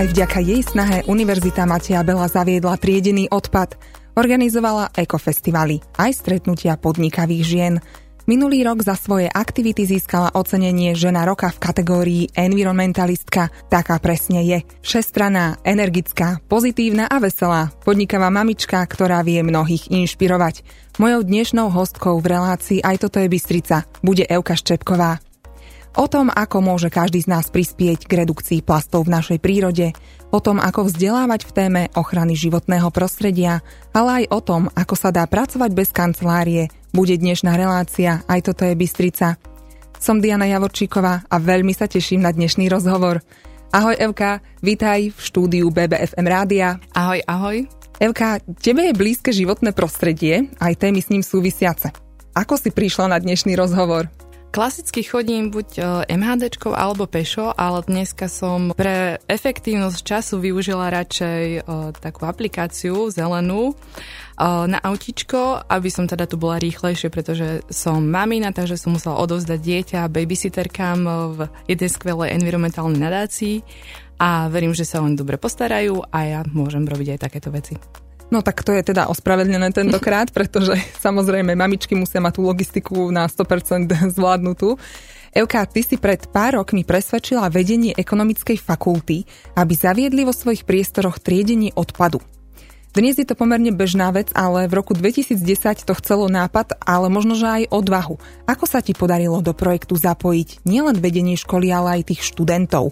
Aj vďaka jej snahe Univerzita Mateja Bela zaviedla triedený odpad. Organizovala ekofestivaly, aj stretnutia podnikavých žien. Minulý rok za svoje aktivity získala ocenenie Žena roka v kategórii environmentalistka. Taká presne je. Všestraná, energická, pozitívna a veselá. Podnikavá mamička, ktorá vie mnohých inšpirovať. Mojou dnešnou hostkou v relácii aj toto je Bystrica. Bude Euka Ščepková. O tom, ako môže každý z nás prispieť k redukcii plastov v našej prírode, o tom, ako vzdelávať v téme ochrany životného prostredia, ale aj o tom, ako sa dá pracovať bez kancelárie, bude dnešná relácia, aj toto je Bystrica. Som Diana Javorčíková a veľmi sa teším na dnešný rozhovor. Ahoj Evka, vítaj v štúdiu BBFM Rádia. Ahoj, ahoj. Evka, tebe je blízke životné prostredie, aj témy s ním súvisiace. Ako si prišla na dnešný rozhovor? Klasicky chodím buď e, MHD alebo pešo, ale dneska som pre efektívnosť času využila radšej e, takú aplikáciu zelenú e, na autičko, aby som teda tu bola rýchlejšie, pretože som mamina, takže som musela odovzdať dieťa babysitterkám v jednej skvelej environmentálnej nadácii a verím, že sa oni dobre postarajú a ja môžem robiť aj takéto veci. No tak to je teda ospravedlené tentokrát, pretože samozrejme mamičky musia mať tú logistiku na 100% zvládnutú. Euka, ty si pred pár rokmi presvedčila vedenie ekonomickej fakulty, aby zaviedli vo svojich priestoroch triedenie odpadu. Dnes je to pomerne bežná vec, ale v roku 2010 to chcelo nápad, ale možno, že aj odvahu. Ako sa ti podarilo do projektu zapojiť nielen vedenie školy, ale aj tých študentov?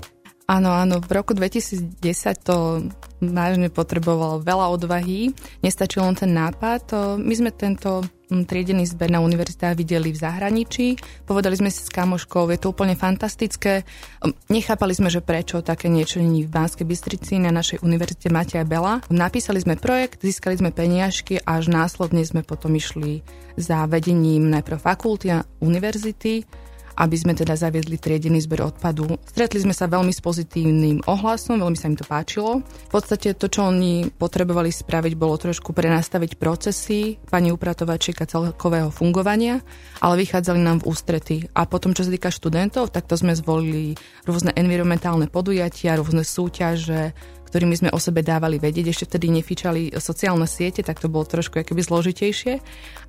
Áno, áno, v roku 2010 to vážne potreboval veľa odvahy, nestačil len ten nápad. My sme tento mm, triedený zber na univerzitách videli v zahraničí, povedali sme si s kamoškou, je to úplne fantastické. Hm, nechápali sme, že prečo také niečo není v Banskej Bystrici na našej univerzite Mateja Bela. Napísali sme projekt, získali sme peniažky a až následne sme potom išli za vedením najprv fakulty a univerzity aby sme teda zaviedli triedený zber odpadu. Stretli sme sa veľmi s pozitívnym ohlasom, veľmi sa im to páčilo. V podstate to, čo oni potrebovali spraviť, bolo trošku prenastaviť procesy pani upratovačieka celkového fungovania, ale vychádzali nám v ústrety. A potom, čo sa týka študentov, tak to sme zvolili rôzne environmentálne podujatia, rôzne súťaže, ktorými sme o sebe dávali vedieť. Ešte vtedy nefičali sociálne siete, tak to bolo trošku akoby zložitejšie,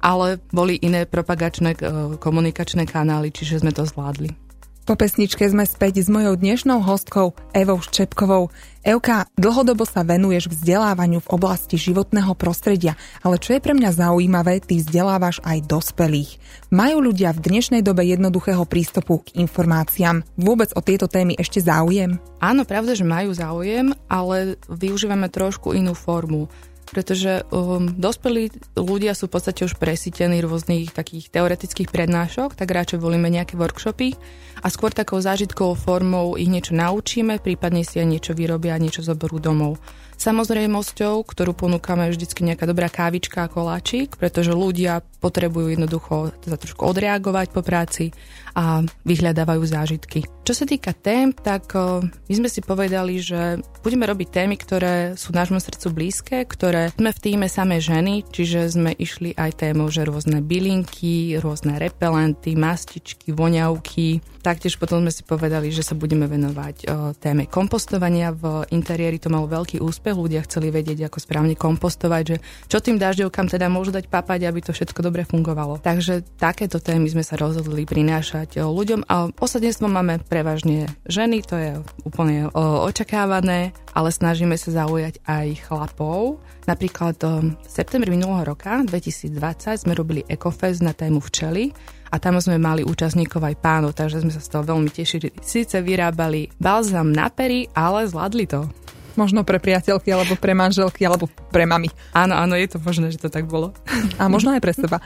ale boli iné propagačné e, komunikačné kanály, čiže sme to zvládli. Po pesničke sme späť s mojou dnešnou hostkou Evou Ščepkovou. Evka, dlhodobo sa venuješ vzdelávaniu v oblasti životného prostredia, ale čo je pre mňa zaujímavé, ty vzdelávaš aj dospelých. Majú ľudia v dnešnej dobe jednoduchého prístupu k informáciám vôbec o tieto témy ešte záujem? Áno, pravda, že majú záujem, ale využívame trošku inú formu pretože um, dospelí ľudia sú v podstate už presítení rôznych takých teoretických prednášok, tak radšej volíme nejaké workshopy a skôr takou zážitkovou formou ich niečo naučíme, prípadne si aj niečo vyrobia a niečo zoberú domov. Samozrejmosťou, ktorú ponúkame, je vždy nejaká dobrá kávička a koláčik, pretože ľudia potrebujú jednoducho za trošku odreagovať po práci a vyhľadávajú zážitky. Čo sa týka tém, tak my sme si povedali, že budeme robiť témy, ktoré sú nášmu srdcu blízke, ktoré sme v týme samé ženy, čiže sme išli aj témou, že rôzne bylinky, rôzne repelenty, mastičky, voňavky. Taktiež potom sme si povedali, že sa budeme venovať téme kompostovania. V interiéri to malo veľký úspech, ľudia chceli vedieť, ako správne kompostovať, že čo tým dažďovkám teda môžu dať papať, aby to všetko dobre fungovalo. Takže takéto témy sme sa rozhodli prinášať ľuďom a osadenstvo máme pre prevažne ženy, to je úplne o, očakávané, ale snažíme sa zaujať aj chlapov. Napríklad v septembri minulého roka, 2020, sme robili Ecofest na tému včely a tam sme mali účastníkov aj pánov, takže sme sa z toho veľmi tešili. Sice vyrábali balzam na pery, ale zvládli to. Možno pre priateľky, alebo pre manželky, alebo pre mami. Áno, áno, je to možné, že to tak bolo. A možno aj pre seba.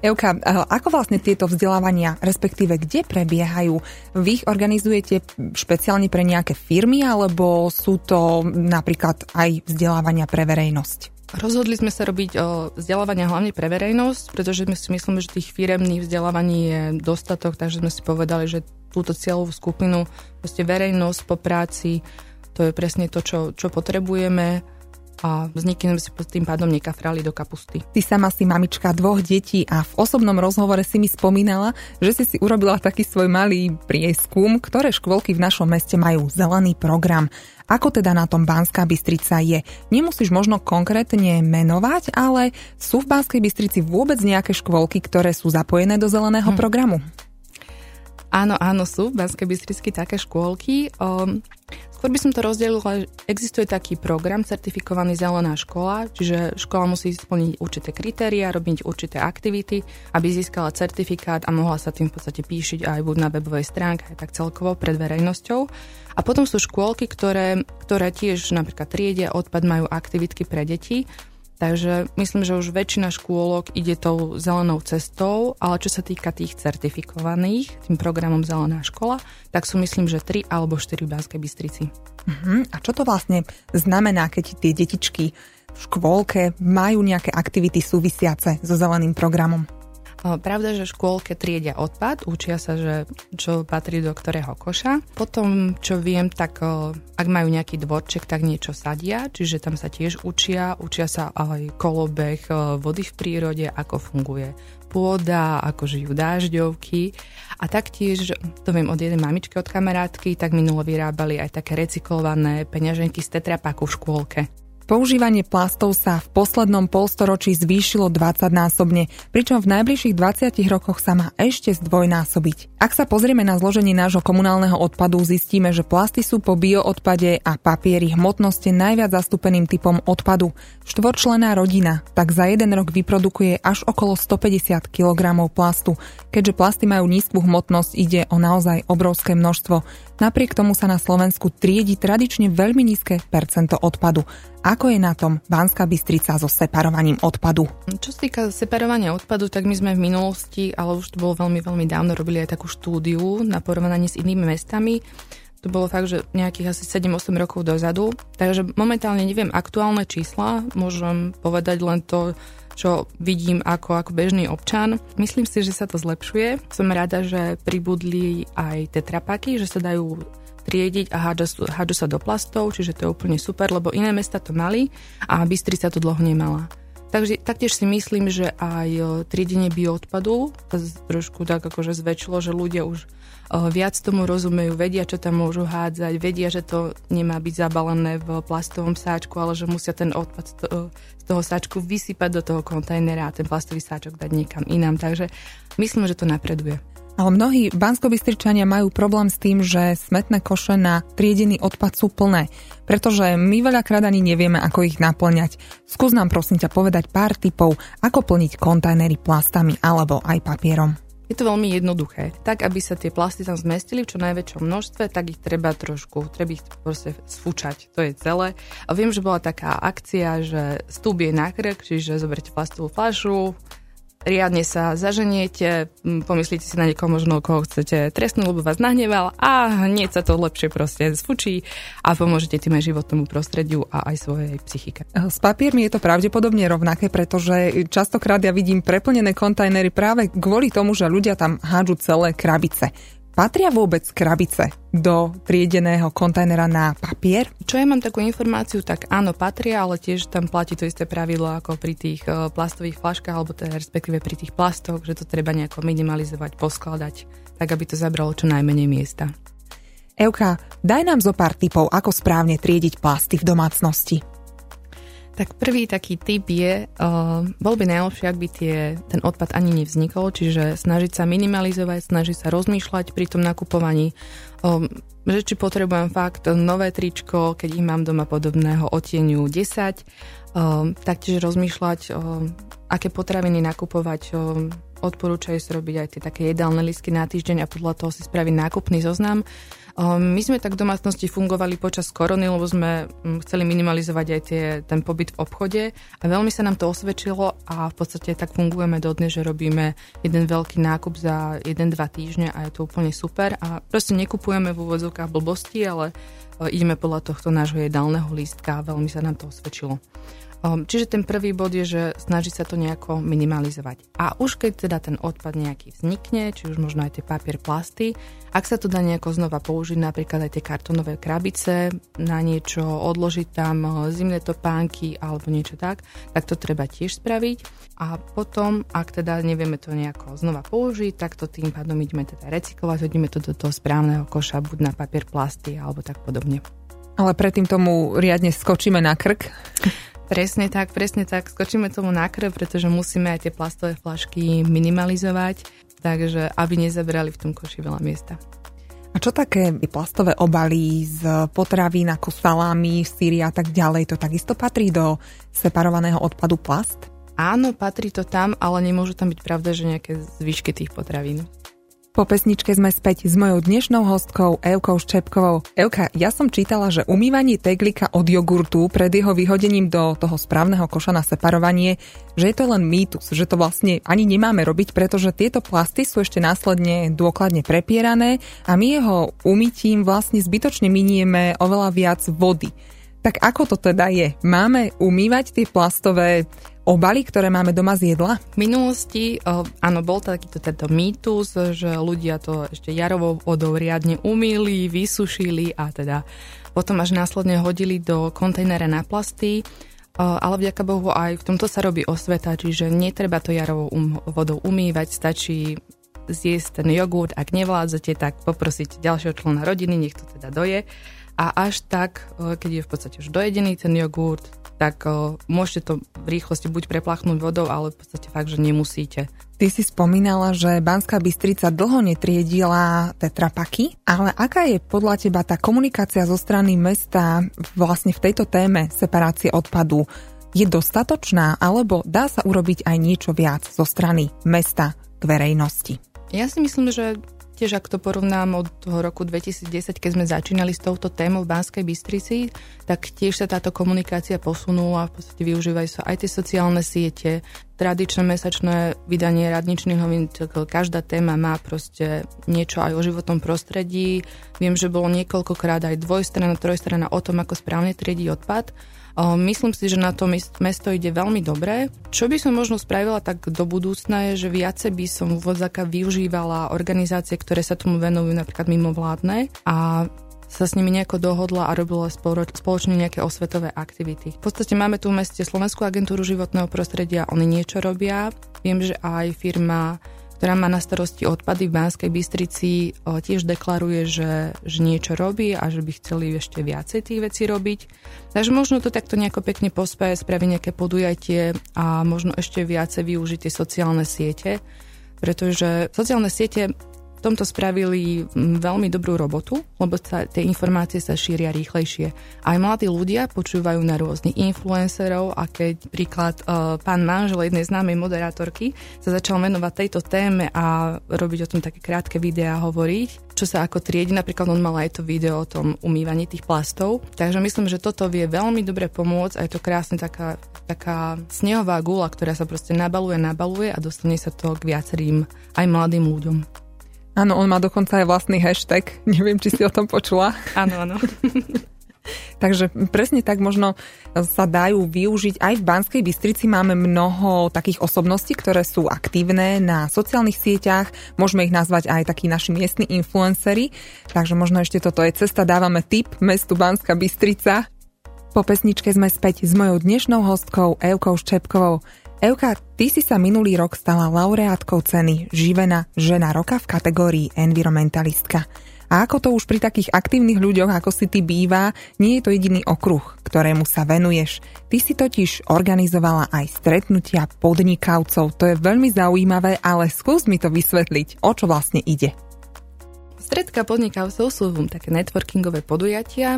Euka, ako vlastne tieto vzdelávania, respektíve kde prebiehajú? Vy ich organizujete špeciálne pre nejaké firmy, alebo sú to napríklad aj vzdelávania pre verejnosť? Rozhodli sme sa robiť o vzdelávania hlavne pre verejnosť, pretože my si myslíme, že tých firemných vzdelávaní je dostatok, takže sme si povedali, že túto cieľovú skupinu, proste verejnosť po práci, to je presne to, čo, čo potrebujeme. a s nikým si tým pádom nekafrali do kapusty. Ty sama si mamička dvoch detí a v osobnom rozhovore si mi spomínala, že si si urobila taký svoj malý prieskum, ktoré škôlky v našom meste majú zelený program. Ako teda na tom Banská Bystrica je? Nemusíš možno konkrétne menovať, ale sú v Banskej Bystrici vôbec nejaké škôlky, ktoré sú zapojené do zeleného hm. programu? Áno, áno, sú v Banskej Bystricky také škôlky. Um, skôr by som to rozdelila, existuje taký program certifikovaný zelená škola, čiže škola musí splniť určité kritéria, robiť určité aktivity, aby získala certifikát a mohla sa tým v podstate píšiť aj buď na webovej stránke, aj tak celkovo pred verejnosťou. A potom sú škôlky, ktoré, ktoré tiež napríklad triedia odpad, majú aktivitky pre deti Takže myslím, že už väčšina škôlok ide tou zelenou cestou, ale čo sa týka tých certifikovaných, tým programom Zelená škola, tak sú myslím, že 3 alebo 4 v Banskej Bystrici. Uh-huh. A čo to vlastne znamená, keď tie detičky v škôlke majú nejaké aktivity súvisiace so zeleným programom? Pravda, že škôlke triedia odpad, učia sa, že čo patrí do ktorého koša. Potom, čo viem, tak ak majú nejaký dvorček, tak niečo sadia, čiže tam sa tiež učia. Učia sa aj kolobeh vody v prírode, ako funguje pôda, ako žijú dážďovky. A taktiež, to viem od jednej mamičky, od kamarátky, tak minulo vyrábali aj také recyklované peňaženky z tetrapaku v škôlke. Používanie plastov sa v poslednom polstoročí zvýšilo 20-násobne, pričom v najbližších 20 rokoch sa má ešte zdvojnásobiť. Ak sa pozrieme na zloženie nášho komunálneho odpadu, zistíme, že plasty sú po bioodpade a papieri hmotnosti najviac zastúpeným typom odpadu. Štvorčlená rodina tak za jeden rok vyprodukuje až okolo 150 kg plastu. Keďže plasty majú nízku hmotnosť, ide o naozaj obrovské množstvo. Napriek tomu sa na Slovensku triedi tradične veľmi nízke percento odpadu. Ako je na tom Banská Bystrica so separovaním odpadu? Čo sa týka separovania odpadu, tak my sme v minulosti, ale už to bolo veľmi, veľmi dávno, robili aj takú štúdiu na porovnanie s inými mestami. To bolo fakt, že nejakých asi 7-8 rokov dozadu. Takže momentálne neviem aktuálne čísla, môžem povedať len to, čo vidím ako, ako bežný občan. Myslím si, že sa to zlepšuje. Som rada, že pribudli aj tetrapaky, že sa dajú triediť a hádžu, sa do plastov, čiže to je úplne super, lebo iné mesta to mali a Bystrica to dlho nemala. Takže taktiež si myslím, že aj e, triedenie bioodpadu trošku tak akože zväčšilo, že ľudia už e, viac tomu rozumejú, vedia, čo tam môžu hádzať, vedia, že to nemá byť zabalené v plastovom sáčku, ale že musia ten odpad z toho sáčku vysypať do toho kontajnera a ten plastový sáčok dať niekam inám. Takže myslím, že to napreduje. Ale mnohí banskobystričania majú problém s tým, že smetné koše na triedený odpad sú plné, pretože my veľakrát ani nevieme, ako ich naplňať. Skús nám prosím ťa povedať pár tipov, ako plniť kontajnery plastami alebo aj papierom. Je to veľmi jednoduché. Tak, aby sa tie plasty tam zmestili v čo najväčšom množstve, tak ich treba trošku, treba ich proste sfúčať. To je celé. A viem, že bola taká akcia, že stúb je na krk, čiže zoberte plastovú fľašu, riadne sa zaženiete, pomyslíte si na niekoho možno, koho chcete trestnúť, lebo vás nahneval a hneď sa to lepšie proste zfučí a pomôžete tým aj životnému prostrediu a aj svojej psychike. S papiermi je to pravdepodobne rovnaké, pretože častokrát ja vidím preplnené kontajnery práve kvôli tomu, že ľudia tam hádžu celé krabice. Patria vôbec krabice do triedeného kontajnera na papier? Čo ja mám takú informáciu, tak áno, patria, ale tiež tam platí to isté pravidlo ako pri tých e, plastových flaškách, alebo teda respektíve pri tých plastoch, že to treba nejako minimalizovať, poskladať, tak aby to zabralo čo najmenej miesta. Euka, daj nám zo pár tipov, ako správne triediť plasty v domácnosti. Tak prvý taký typ je, uh, bol by najlepšie, ak by tie, ten odpad ani nevznikol, čiže snažiť sa minimalizovať, snažiť sa rozmýšľať pri tom nakupovaní, um, že či potrebujem fakt nové tričko, keď ich mám doma podobného otieniu 10, um, taktiež rozmýšľať, um, aké potraviny nakupovať, odporúčajú si robiť aj tie také jedálne listky na týždeň a podľa toho si spraviť nákupný zoznam. Ehm, my sme tak v domácnosti fungovali počas korony, lebo sme mm, chceli minimalizovať aj tie, ten pobyt v obchode a veľmi sa nám to osvedčilo a v podstate tak fungujeme dodnes, že robíme jeden veľký nákup za 1-2 týždne a je to úplne super a proste nekupujeme v úvodzovkách blbosti, ale e, ideme podľa tohto nášho jedálneho lístka a veľmi sa nám to osvedčilo. Um, čiže ten prvý bod je, že snaží sa to nejako minimalizovať. A už keď teda ten odpad nejaký vznikne, či už možno aj tie papier, plasty, ak sa to dá nejako znova použiť, napríklad aj tie kartonové krabice, na niečo odložiť tam uh, zimné topánky alebo niečo tak, tak to treba tiež spraviť. A potom, ak teda nevieme to nejako znova použiť, tak to tým pádom ideme teda recyklovať, hodíme to do toho správneho koša, buď na papier, plasty alebo tak podobne. Ale predtým tomu riadne skočíme na krk. Presne tak, presne tak. Skočíme tomu na krv, pretože musíme aj tie plastové flašky minimalizovať, takže aby nezabrali v tom koši veľa miesta. A čo také plastové obaly z potravín ako salámy, síry a tak ďalej, to takisto patrí do separovaného odpadu plast? Áno, patrí to tam, ale nemôžu tam byť pravda, že nejaké zvyšky tých potravín. Po pesničke sme späť s mojou dnešnou hostkou Evkou Ščepkovou. Evka, ja som čítala, že umývanie teglika od jogurtu pred jeho vyhodením do toho správneho koša na separovanie, že je to len mýtus, že to vlastne ani nemáme robiť, pretože tieto plasty sú ešte následne dôkladne prepierané a my jeho umytím vlastne zbytočne minieme oveľa viac vody. Tak ako to teda je? Máme umývať tie plastové obaly, ktoré máme doma z jedla? V minulosti, áno, bol takýto tento mýtus, že ľudia to ešte jarovou vodou riadne umýli, vysušili a teda potom až následne hodili do kontajnera na plasty. Ale vďaka Bohu aj v tomto sa robí osveta, čiže netreba to jarovou um, vodou umývať, stačí zjesť ten jogurt, ak nevládzate, tak poprosiť ďalšieho člena rodiny, nech to teda doje. A až tak, keď je v podstate už dojedený ten jogurt, tak uh, môžete to v rýchlosti buď prepláchnuť vodou, ale v podstate fakt, že nemusíte. Ty si spomínala, že Banská Bystrica dlho netriedila tetrapaky, ale aká je podľa teba tá komunikácia zo strany mesta vlastne v tejto téme separácie odpadu? Je dostatočná, alebo dá sa urobiť aj niečo viac zo strany mesta k verejnosti? Ja si myslím, že tiež ak to porovnám od toho roku 2010, keď sme začínali s touto témou v Banskej Bystrici, tak tiež sa táto komunikácia posunula, v podstate využívajú sa aj tie sociálne siete, tradičné mesačné vydanie radničných novín, každá téma má proste niečo aj o životnom prostredí. Viem, že bolo niekoľkokrát aj dvojstrana, trojstrana o tom, ako správne triediť odpad. Myslím si, že na to mesto ide veľmi dobre. Čo by som možno spravila tak do budúcna je, že viacej by som vozaka využívala organizácie, ktoré sa tomu venujú napríklad mimovládne a sa s nimi nejako dohodla a robila spoločne nejaké osvetové aktivity. V podstate máme tu v meste Slovenskú agentúru životného prostredia, oni niečo robia. Viem, že aj firma ktorá má na starosti odpady v Banskej Bystrici, tiež deklaruje, že, že niečo robí a že by chceli ešte viacej tých vecí robiť. Takže možno to takto nejako pekne pospeje, spraviť nejaké podujatie a možno ešte viacej využiť tie sociálne siete, pretože sociálne siete v tomto spravili mm, veľmi dobrú robotu, lebo sa, tie informácie sa šíria rýchlejšie. Aj mladí ľudia počúvajú na rôznych influencerov a keď príklad uh, pán manžel jednej známej moderátorky sa začal venovať tejto téme a robiť o tom také krátke videá hovoriť, čo sa ako triedi, napríklad on mal aj to video o tom umývaní tých plastov. Takže myslím, že toto vie veľmi dobre pomôcť a je to krásne taká, taká snehová gula, ktorá sa proste nabaluje, nabaluje a dostane sa to k viacerým aj mladým ľuďom. Áno, on má dokonca aj vlastný hashtag. Neviem, či si o tom počula. Áno, áno. Takže presne tak možno sa dajú využiť. Aj v Banskej Bystrici máme mnoho takých osobností, ktoré sú aktívne na sociálnych sieťach. Môžeme ich nazvať aj takí naši miestni influencery. Takže možno ešte toto je cesta. Dávame tip mestu Banská Bystrica. Po pesničke sme späť s mojou dnešnou hostkou Evkou Ščepkovou. Euka, ty si sa minulý rok stala laureátkou ceny Živena žena roka v kategórii environmentalistka. A ako to už pri takých aktívnych ľuďoch, ako si ty býva, nie je to jediný okruh, ktorému sa venuješ. Ty si totiž organizovala aj stretnutia podnikavcov. To je veľmi zaujímavé, ale skús mi to vysvetliť, o čo vlastne ide. Stredka podnikavcov sú také networkingové podujatia.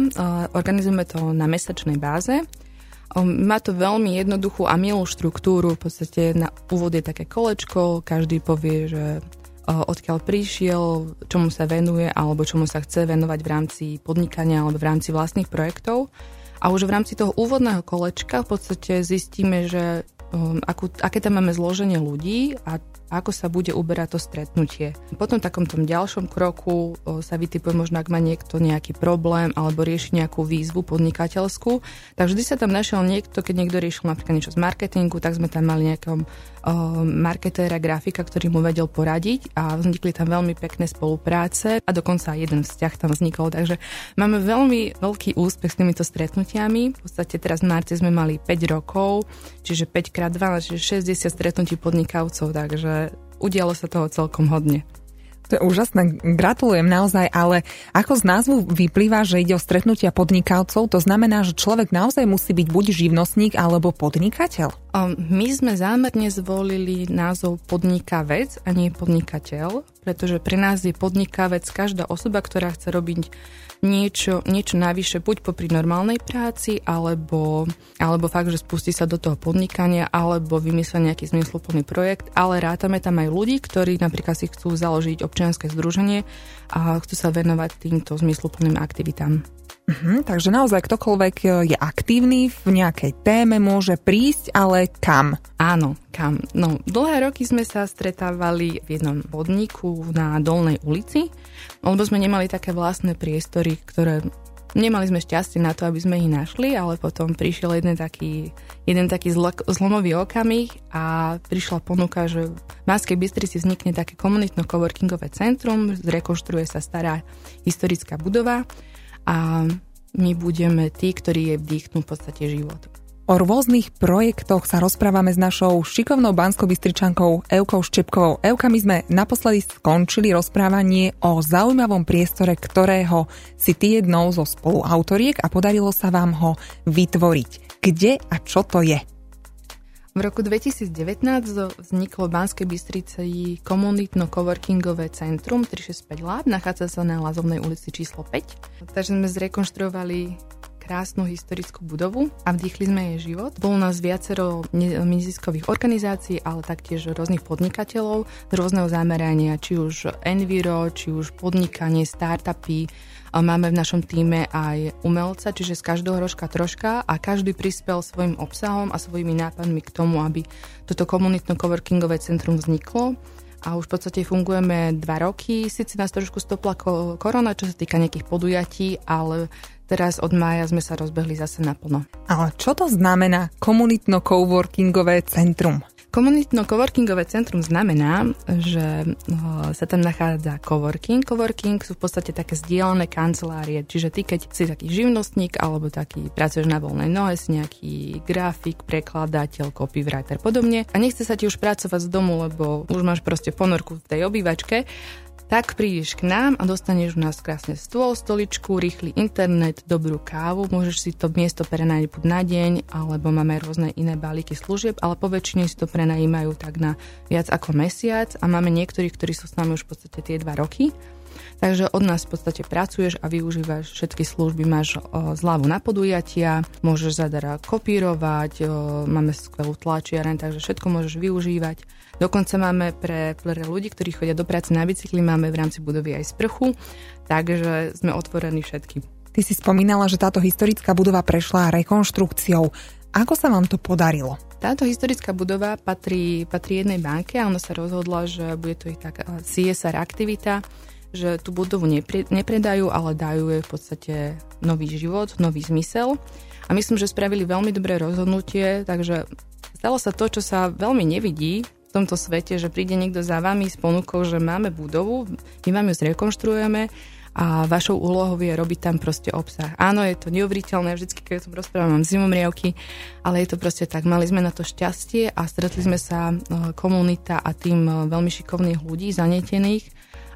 Organizujeme to na mesačnej báze. Má to veľmi jednoduchú a milú štruktúru. V podstate na úvod je také kolečko, každý povie, že odkiaľ prišiel, čomu sa venuje alebo čomu sa chce venovať v rámci podnikania alebo v rámci vlastných projektov. A už v rámci toho úvodného kolečka v podstate zistíme, že akú, aké tam máme zloženie ľudí a ako sa bude uberať to stretnutie. Potom v takom tom ďalšom kroku sa vytipuje možno, ak má niekto nejaký problém alebo rieši nejakú výzvu podnikateľskú, tak vždy sa tam našiel niekto, keď niekto riešil napríklad niečo z marketingu, tak sme tam mali nejakom marketéra, grafika, ktorý mu vedel poradiť a vznikli tam veľmi pekné spolupráce a dokonca aj jeden vzťah tam vznikol. Takže máme veľmi veľký úspech s týmito stretnutiami. V podstate teraz v marci sme mali 5 rokov, čiže 5 x 12, čiže 60 stretnutí podnikavcov, takže udialo sa toho celkom hodne. To je úžasné, gratulujem naozaj, ale ako z názvu vyplýva, že ide o stretnutia podnikavcov, to znamená, že človek naozaj musí byť buď živnostník alebo podnikateľ? My sme zámerne zvolili názov podnikavec a nie podnikateľ, pretože pre nás je podnikavec každá osoba, ktorá chce robiť niečo, niečo navyše, buď popri normálnej práci, alebo, alebo fakt, že spustí sa do toho podnikania, alebo vymyslia nejaký zmysluplný projekt, ale rátame tam aj ľudí, ktorí napríklad si chcú založiť občianske združenie a chcú sa venovať týmto zmysluplným aktivitám. Mhm, takže naozaj ktokoľvek e, je aktívny v nejakej téme, môže prísť, ale kam? Áno, kam. No, dlhé roky sme sa stretávali v jednom podniku na Dolnej ulici, lebo sme nemali také vlastné priestory, ktoré Nemali sme šťastie na to, aby sme ich našli, ale potom prišiel jeden taký, jeden taký zl- zlomový okamih a prišla ponuka, že v Banskej Bystrici vznikne také komunitno-coworkingové centrum, zrekonštruuje sa stará historická budova a my budeme tí, ktorí jej vdýchnú v podstate život. O rôznych projektoch sa rozprávame s našou šikovnou banskou bystričankou Eukou Štepkovou. Euka, my sme naposledy skončili rozprávanie o zaujímavom priestore, ktorého si ty jednou zo spoluautoriek a podarilo sa vám ho vytvoriť. Kde a čo to je? V roku 2019 vzniklo v Banskej Bystrici komunitno-coworkingové centrum 365 Lab, nachádza sa na Lazovnej ulici číslo 5. Takže sme zrekonštruovali krásnu historickú budovu a vdýchli sme jej život. Bolo nás viacero neziskových organizácií, ale taktiež rôznych podnikateľov z rôzneho zamerania, či už enviro, či už podnikanie, startupy, Máme v našom týme aj umelca, čiže z každého rožka troška a každý prispel svojim obsahom a svojimi nápadmi k tomu, aby toto komunitno-coworkingové centrum vzniklo a už v podstate fungujeme dva roky. Sice nás trošku stopla korona, čo sa týka nejakých podujatí, ale teraz od mája sme sa rozbehli zase naplno. Ale čo to znamená komunitno-coworkingové centrum? Komunitno-coworkingové centrum znamená, že sa tam nachádza coworking. Coworking sú v podstate také zdieľané kancelárie, čiže ty, keď si taký živnostník alebo taký pracuješ na voľnej nohe, si nejaký grafik, prekladateľ, copywriter, podobne. A nechce sa ti už pracovať z domu, lebo už máš proste ponorku v tej obývačke, tak prídeš k nám a dostaneš u nás krásne stôl, stoličku, rýchly internet, dobrú kávu, môžeš si to miesto prenajať buď na deň, alebo máme rôzne iné balíky služieb, ale po väčšine si to prenajímajú tak na viac ako mesiac a máme niektorí, ktorí sú s nami už v podstate tie dva roky. Takže od nás v podstate pracuješ a využívaš všetky služby, máš zľavu na podujatia, môžeš zadara kopírovať, máme skvelú tlačiareň, takže všetko môžeš využívať. Dokonca máme pre, pre ľudí, ktorí chodia do práce na bicykli, máme v rámci budovy aj sprchu, takže sme otvorení všetky. Ty si spomínala, že táto historická budova prešla rekonštrukciou. Ako sa vám to podarilo? Táto historická budova patrí, patrí jednej banke a ona sa rozhodla, že bude to ich taká CSR aktivita, že tú budovu nepre, nepredajú, ale dajú jej v podstate nový život, nový zmysel. A myslím, že spravili veľmi dobré rozhodnutie, takže stalo sa to, čo sa veľmi nevidí v tomto svete, že príde niekto za vami s ponukou, že máme budovu, my vám ju zrekonštruujeme a vašou úlohou je robiť tam proste obsah. Áno, je to neuveriteľné, vždycky, keď o tom rozprávam, mám zimomriavky, ale je to proste tak. Mali sme na to šťastie a stretli sme sa e, komunita a tým e, veľmi šikovných ľudí, zanietených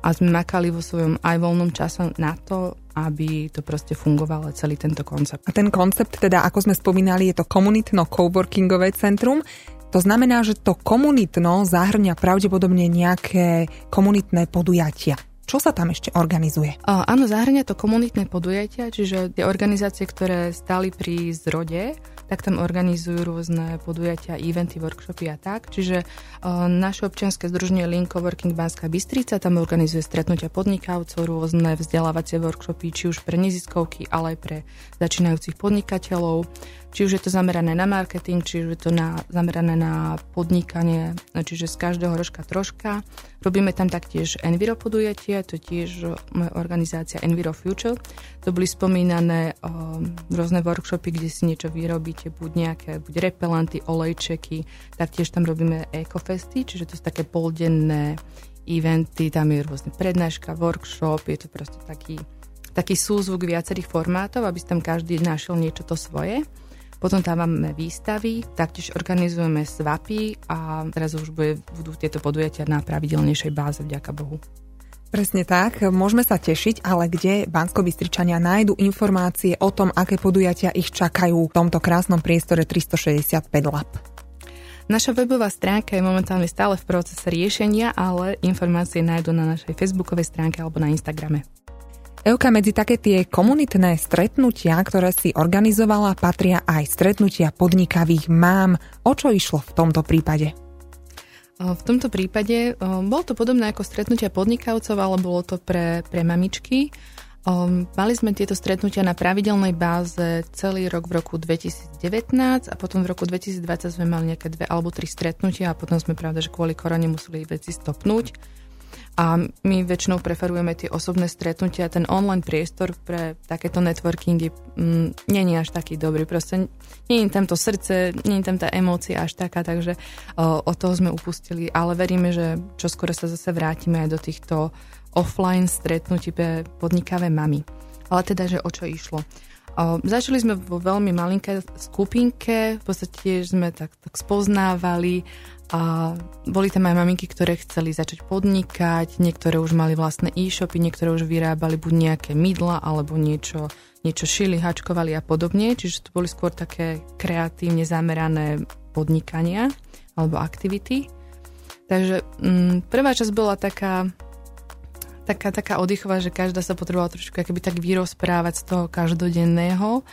a sme makali vo svojom aj voľnom čase na to, aby to proste fungovalo celý tento koncept. A ten koncept teda, ako sme spomínali, je to komunitno-coworkingové centrum. To znamená, že to komunitno zahrňa pravdepodobne nejaké komunitné podujatia. Čo sa tam ešte organizuje? Uh, áno, zahrňa to komunitné podujatia, čiže tie organizácie, ktoré stáli pri zrode, tak tam organizujú rôzne podujatia, eventy, workshopy a tak. Čiže uh, naše občianske združenie Link Coworking Banská Bystrica tam organizuje stretnutia podnikavcov, rôzne vzdelávacie workshopy, či už pre neziskovky, ale aj pre začínajúcich podnikateľov či už je to zamerané na marketing, či už je to na, zamerané na podnikanie, čiže z každého rožka troška. Robíme tam taktiež Enviro podujatie, to tiež moja organizácia Enviro Future. To boli spomínané um, rôzne workshopy, kde si niečo vyrobíte, buď nejaké, buď repelanty, olejčeky, taktiež tam robíme ekofesty, čiže to sú také poldenné eventy, tam je rôzne prednáška, workshop, je to proste taký, taký súzvuk viacerých formátov, aby si tam každý našiel niečo to svoje. Potom tam máme výstavy, taktiež organizujeme svapy a teraz už bude, budú tieto podujatia na pravidelnejšej báze, vďaka Bohu. Presne tak, môžeme sa tešiť, ale kde bansko nájdu informácie o tom, aké podujatia ich čakajú v tomto krásnom priestore 365 lab? Naša webová stránka je momentálne stále v procese riešenia, ale informácie nájdú na našej facebookovej stránke alebo na Instagrame. Euka, medzi také tie komunitné stretnutia, ktoré si organizovala, patria aj stretnutia podnikavých mám. O čo išlo v tomto prípade? V tomto prípade bolo to podobné ako stretnutia podnikavcov, ale bolo to pre, pre mamičky. Mali sme tieto stretnutia na pravidelnej báze celý rok v roku 2019 a potom v roku 2020 sme mali nejaké dve alebo tri stretnutia a potom sme pravda, že kvôli korone museli veci stopnúť a my väčšinou preferujeme tie osobné stretnutia. Ten online priestor pre takéto networkingy mm, není až taký dobrý. Proste je tam to srdce, je tam tá emócia až taká, takže o, od toho sme upustili. Ale veríme, že čo skoro sa zase vrátime aj do týchto offline stretnutí pre podnikavé mamy. Ale teda, že o čo išlo. O, začali sme vo veľmi malinkej skupinke, v podstate tiež sme tak, tak spoznávali a boli tam aj maminky, ktoré chceli začať podnikať, niektoré už mali vlastné e-shopy, niektoré už vyrábali buď nejaké mydla alebo niečo, niečo šili, hačkovali a podobne, čiže to boli skôr také kreatívne zamerané podnikania alebo aktivity. Takže mm, prvá časť bola taká, taká, taká oddychová, že každá sa potrebovala trošku akoby tak vyrozprávať z toho každodenného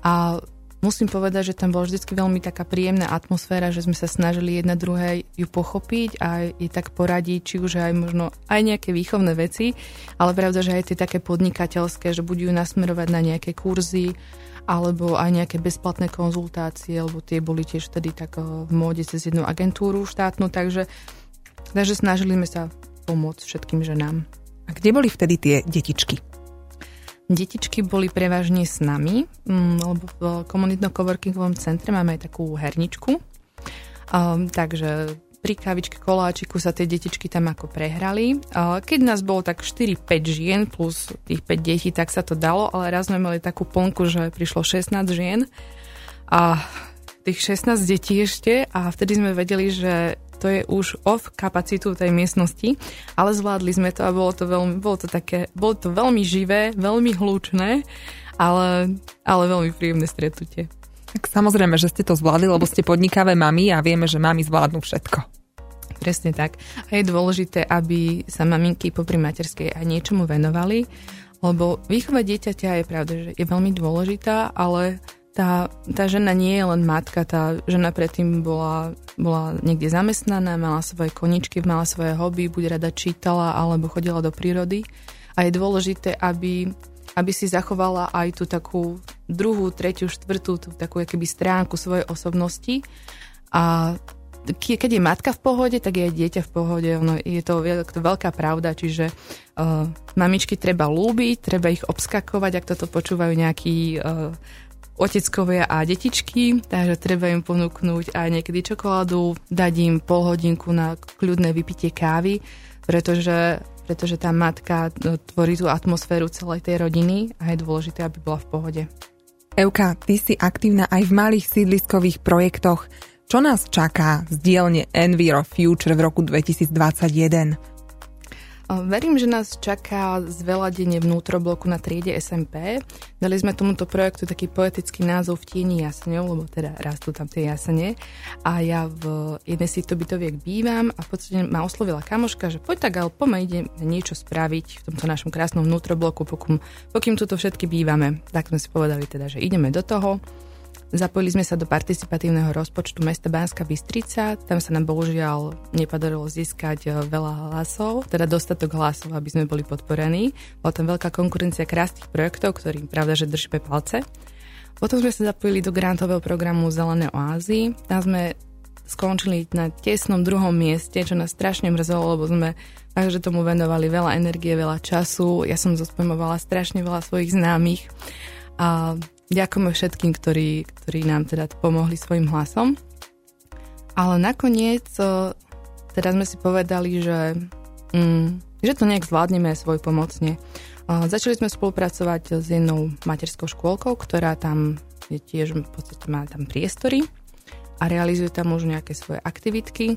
a musím povedať, že tam bola vždy veľmi taká príjemná atmosféra, že sme sa snažili jedna druhé ju pochopiť a jej tak poradiť, či už aj možno aj nejaké výchovné veci, ale pravda, že aj tie také podnikateľské, že budú ju nasmerovať na nejaké kurzy, alebo aj nejaké bezplatné konzultácie, lebo tie boli tiež vtedy tak eh, v móde cez jednu agentúru štátnu, takže, takže snažili sme sa pomôcť všetkým ženám. A kde boli vtedy tie detičky? Detičky boli prevažne s nami, mm, lebo v komunitno-coworkingovom centre máme aj takú herničku. Um, takže pri kávičke koláčiku sa tie detičky tam ako prehrali. Uh, keď nás bolo tak 4-5 žien plus tých 5 detí, tak sa to dalo, ale raz sme mali takú plnku, že prišlo 16 žien a tých 16 detí ešte a vtedy sme vedeli, že to je už off kapacitu tej miestnosti, ale zvládli sme to a bolo to veľmi, bolo to také, bolo to veľmi živé, veľmi hlučné, ale, ale veľmi príjemné stretnutie. Tak samozrejme, že ste to zvládli, lebo ste podnikavé mami a vieme, že mami zvládnu všetko. Presne tak. A je dôležité, aby sa maminky popri materskej aj niečomu venovali, lebo výchova dieťaťa je pravda, že je veľmi dôležitá, ale tá, tá žena nie je len matka, tá žena predtým bola, bola niekde zamestnaná, mala svoje koničky, mala svoje hobby, buď rada čítala alebo chodila do prírody. A je dôležité, aby, aby si zachovala aj tú takú druhú, tretiu, štvrtú, tú takú keby stránku svojej osobnosti. A keď je matka v pohode, tak je aj dieťa v pohode. Ono, je, to, je to veľká pravda, čiže uh, mamičky treba lúbiť, treba ich obskakovať, ak toto počúvajú nejakí uh, oteckovia a detičky, takže treba im ponúknuť aj niekedy čokoládu, dať im pol hodinku na kľudné vypitie kávy, pretože, pretože tá matka no, tvorí tú atmosféru celej tej rodiny a je dôležité, aby bola v pohode. Euka, ty si aktívna aj v malých sídliskových projektoch. Čo nás čaká z dielne Enviro Future v roku 2021? Verím, že nás čaká zveladenie vnútrobloku na triede SMP. Dali sme tomuto projektu taký poetický názov v tieni jasňov, lebo teda rastú tam tie jasene. A ja v jednej si to bytoviek bývam a v podstate ma oslovila kamoška, že poď tak, ale poďme ide niečo spraviť v tomto našom krásnom vnútrobloku, pokým, pokým tuto všetky bývame. Tak sme si povedali teda, že ideme do toho. Zapojili sme sa do participatívneho rozpočtu mesta Banska Bystrica. Tam sa nám bohužiaľ nepodarilo získať e, veľa hlasov, teda dostatok hlasov, aby sme boli podporení. Bola tam veľká konkurencia krásnych projektov, ktorým pravda, že držíme palce. Potom sme sa zapojili do grantového programu Zelené oázy. Tam sme skončili na tesnom druhom mieste, čo nás strašne mrzelo, lebo sme takže tomu venovali veľa energie, veľa času. Ja som zospomovala strašne veľa svojich známych a ďakujeme všetkým, ktorí, ktorí nám teda pomohli svojim hlasom. Ale nakoniec teda sme si povedali, že, mm, že to nejak zvládneme svoj pomocne. Začali sme spolupracovať s jednou materskou škôlkou, ktorá tam je tiež v podstate má tam priestory a realizujú tam už nejaké svoje aktivitky.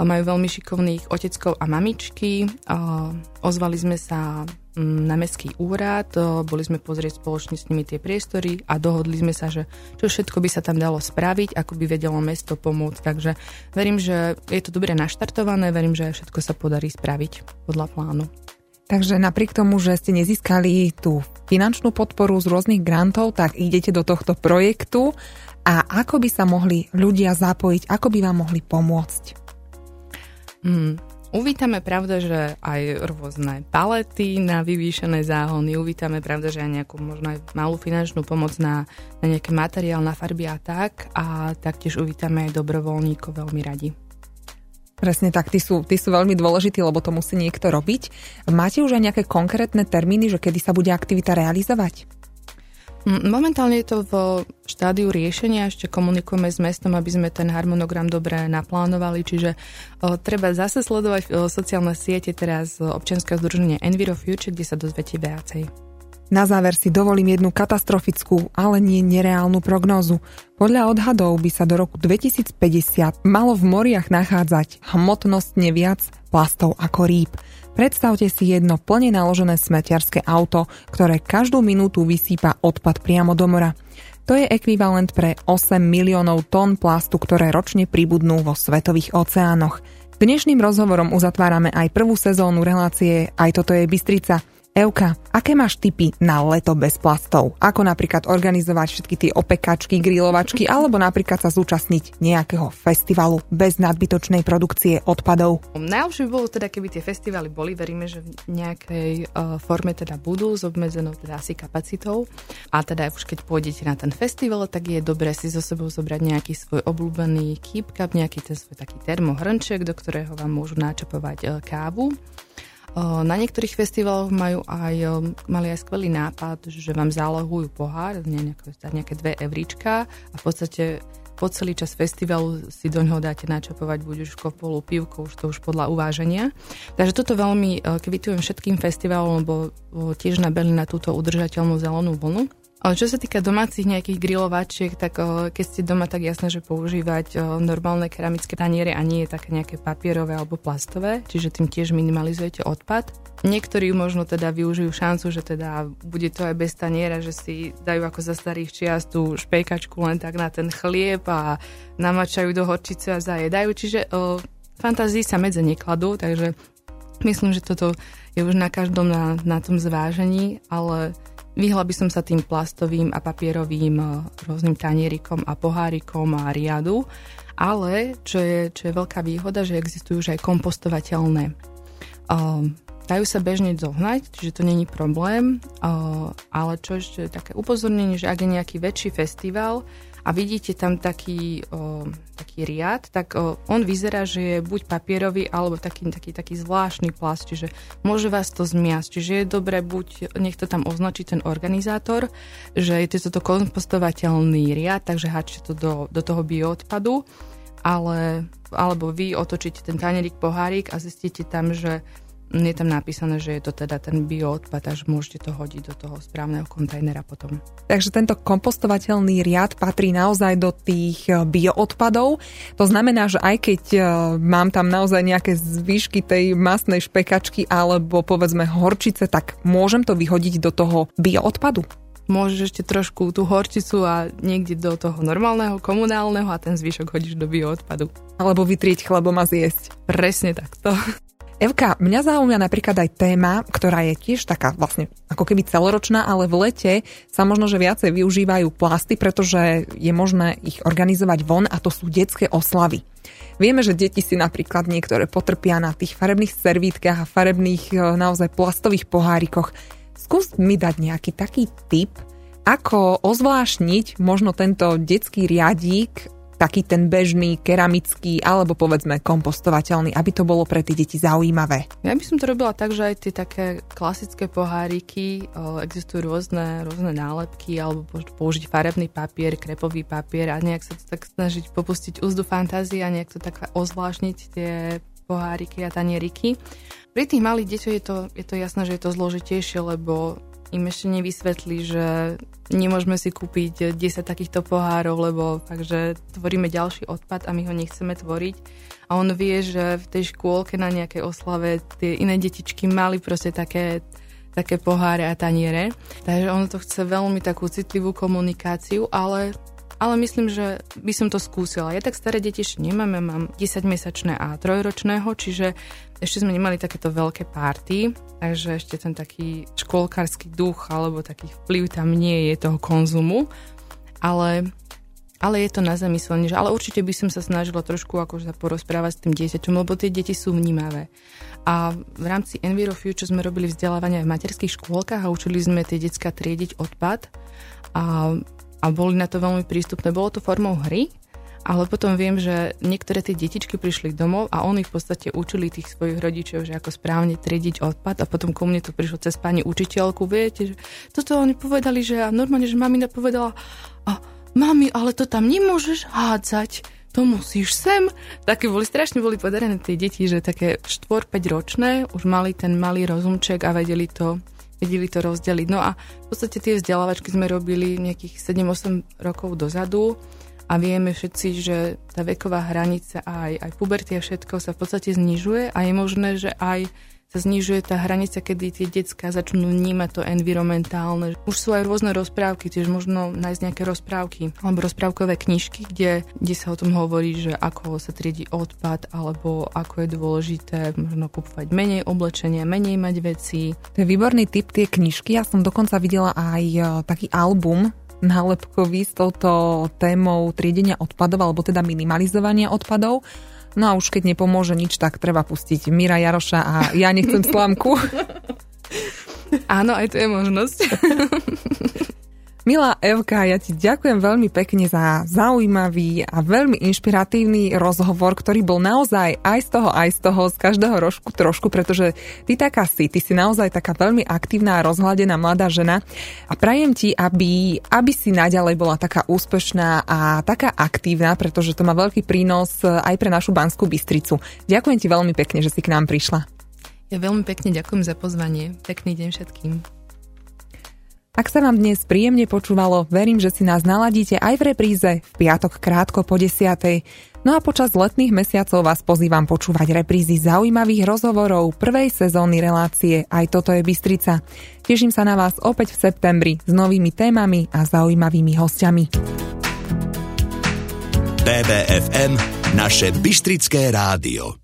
Majú veľmi šikovných oteckov a mamičky. Ozvali sme sa na mestský úrad, boli sme pozrieť spoločne s nimi tie priestory a dohodli sme sa, že čo všetko by sa tam dalo spraviť, ako by vedelo mesto pomôcť. Takže verím, že je to dobre naštartované, verím, že všetko sa podarí spraviť podľa plánu. Takže napriek tomu, že ste nezískali tú finančnú podporu z rôznych grantov, tak idete do tohto projektu a ako by sa mohli ľudia zapojiť, ako by vám mohli pomôcť? Mm, uvítame pravda, že aj rôzne palety na vyvýšené záhony, uvítame pravda, že aj nejakú možno aj malú finančnú pomoc na, na nejaký materiál, na farby a tak a taktiež uvítame aj dobrovoľníkov veľmi radi. Presne tak, tí sú, tí sú veľmi dôležití, lebo to musí niekto robiť. Máte už aj nejaké konkrétne termíny, že kedy sa bude aktivita realizovať? Momentálne je to v štádiu riešenia, ešte komunikujeme s mestom, aby sme ten harmonogram dobre naplánovali, čiže o, treba zase sledovať o, sociálne siete teraz občianského združenia Enviro Future, kde sa dozviete viacej. Na záver si dovolím jednu katastrofickú, ale nie nereálnu prognózu. Podľa odhadov by sa do roku 2050 malo v moriach nachádzať hmotnostne viac plastov ako rýb. Predstavte si jedno plne naložené smetiarské auto, ktoré každú minútu vysýpa odpad priamo do mora. To je ekvivalent pre 8 miliónov tón plastu, ktoré ročne pribudnú vo svetových oceánoch. Dnešným rozhovorom uzatvárame aj prvú sezónu relácie Aj toto je Bystrica – Euka, aké máš tipy na leto bez plastov? Ako napríklad organizovať všetky tie opekačky, grilovačky alebo napríklad sa zúčastniť nejakého festivalu bez nadbytočnej produkcie odpadov? Najlepšie by bolo teda, keby tie festivaly boli, veríme, že v nejakej uh, forme teda budú s obmedzenou teda asi kapacitou. A teda už keď pôjdete na ten festival, tak je dobré si so sebou zobrať nejaký svoj obľúbený keep cup, nejaký ten svoj taký termohrnček, do ktorého vám môžu načapovať uh, kávu. Na niektorých festivaloch majú aj, mali aj skvelý nápad, že vám zálohujú pohár, nejaké, nejaké dve evrička a v podstate po celý čas festivalu si do ňoho dáte načapovať buď už kopolu, pivko, už to už podľa uváženia. Takže toto veľmi kvitujem všetkým festivalom, lebo tiež nabeli na túto udržateľnú zelenú vlnu. Ale čo sa týka domácich nejakých grilovačiek, tak keď ste doma, tak jasné, že používať normálne keramické taniere a nie je také nejaké papierové alebo plastové, čiže tým tiež minimalizujete odpad. Niektorí možno teda využijú šancu, že teda bude to aj bez taniera, že si dajú ako za starých čias tú špejkačku len tak na ten chlieb a namačajú do horčice a zajedajú, čiže o, fantázii sa medze nekladú, takže myslím, že toto je už na každom na, na tom zvážení, ale Vyhla by som sa tým plastovým a papierovým eh, rôznym tanierikom a pohárikom a riadu, ale čo je, čo je veľká výhoda, že existujú už aj kompostovateľné. Um, dajú sa bežne zohnať, čiže to není problém, uh, ale čo ešte také upozornenie, že ak je nejaký väčší festival, a vidíte tam taký, o, taký riad, tak o, on vyzerá, že je buď papierový alebo taký, taký, taký zvláštny plast, čiže môže vás to zmiasť. Čiže je dobré buď, nech to tam označí ten organizátor, že je to toto kompostovateľný riad, takže háčte to do, do toho bioodpadu, ale, alebo vy otočíte ten tanerik pohárik a zistíte tam, že je tam napísané, že je to teda ten bioodpad a že môžete to hodiť do toho správneho kontajnera potom. Takže tento kompostovateľný riad patrí naozaj do tých e, bioodpadov. To znamená, že aj keď e, mám tam naozaj nejaké zvyšky tej masnej špekačky alebo povedzme horčice, tak môžem to vyhodiť do toho bioodpadu? môžeš ešte trošku tú horčicu a niekde do toho normálneho, komunálneho a ten zvyšok hodíš do bioodpadu. Alebo vytrieť chlebom a zjesť. Presne takto. Evka, mňa zaujíma napríklad aj téma, ktorá je tiež taká vlastne ako keby celoročná, ale v lete sa možno, že viacej využívajú plasty, pretože je možné ich organizovať von a to sú detské oslavy. Vieme, že deti si napríklad niektoré potrpia na tých farebných servítkach a farebných e, naozaj plastových pohárikoch. Skús mi dať nejaký taký tip, ako ozvlášniť možno tento detský riadík taký ten bežný, keramický alebo povedzme kompostovateľný, aby to bolo pre tie deti zaujímavé? Ja by som to robila tak, že aj tie také klasické poháriky, existujú rôzne, rôzne nálepky alebo použiť farebný papier, krepový papier a nejak sa to tak snažiť popustiť úzdu fantázie a nejak to tak ozvláštniť tie poháriky a tanieriky. Pri tých malých deťoch je to, je to jasné, že je to zložitejšie, lebo im ešte nevysvetlí, že nemôžeme si kúpiť 10 takýchto pohárov, lebo takže tvoríme ďalší odpad a my ho nechceme tvoriť. A on vie, že v tej škôlke na nejakej oslave tie iné detičky mali proste také také poháre a taniere. Takže ono to chce veľmi takú citlivú komunikáciu, ale ale myslím, že by som to skúsila. Ja tak staré deti ešte nemám, ja mám 10-mesačné a trojročného, čiže ešte sme nemali takéto veľké párty, takže ešte ten taký škôlkarský duch alebo taký vplyv tam nie je toho konzumu, ale ale je to na zamyslenie, že ale určite by som sa snažila trošku ako sa porozprávať s tým dieťaťom, lebo tie deti sú vnímavé. A v rámci Enviro Future sme robili vzdelávanie v materských škôlkach a učili sme tie detská triediť odpad. A a boli na to veľmi prístupné. Bolo to formou hry, ale potom viem, že niektoré tie detičky prišli domov a oni v podstate učili tých svojich rodičov, že ako správne triediť odpad a potom ku mne to prišlo cez pani učiteľku, viete, že toto oni povedali, že normálne, že mamina povedala, a mami, ale to tam nemôžeš hádzať, to musíš sem. Také boli, strašne boli podarené tie deti, že také 4-5 ročné už mali ten malý rozumček a vedeli to vedeli to rozdeliť. No a v podstate tie vzdelávačky sme robili nejakých 7-8 rokov dozadu a vieme všetci, že tá veková hranica aj, aj puberty a všetko sa v podstate znižuje a je možné, že aj sa znižuje tá hranica, kedy tie detská začnú vnímať to environmentálne. Už sú aj rôzne rozprávky, tiež možno nájsť nejaké rozprávky alebo rozprávkové knižky, kde, kde sa o tom hovorí, že ako sa triedi odpad alebo ako je dôležité možno kupovať menej oblečenia, menej mať veci. To je výborný typ tie knižky. Ja som dokonca videla aj e, taký album nálepkový s touto témou triedenia odpadov alebo teda minimalizovania odpadov No a už keď nepomôže nič, tak treba pustiť Mira Jaroša a ja nechcem slamku. Áno, aj to je možnosť. Milá Evka, ja ti ďakujem veľmi pekne za zaujímavý a veľmi inšpiratívny rozhovor, ktorý bol naozaj aj z toho, aj z toho, z každého rožku trošku, pretože ty taká si, ty si naozaj taká veľmi aktívna a rozhľadená mladá žena a prajem ti, aby, aby si naďalej bola taká úspešná a taká aktívna, pretože to má veľký prínos aj pre našu Banskú Bystricu. Ďakujem ti veľmi pekne, že si k nám prišla. Ja veľmi pekne ďakujem za pozvanie. Pekný deň všetkým. Ak sa vám dnes príjemne počúvalo, verím, že si nás naladíte aj v repríze v piatok krátko po desiatej. No a počas letných mesiacov vás pozývam počúvať reprízy zaujímavých rozhovorov prvej sezóny relácie Aj toto je Bystrica. Teším sa na vás opäť v septembri s novými témami a zaujímavými hostiami. BBFM, naše Bystrické rádio.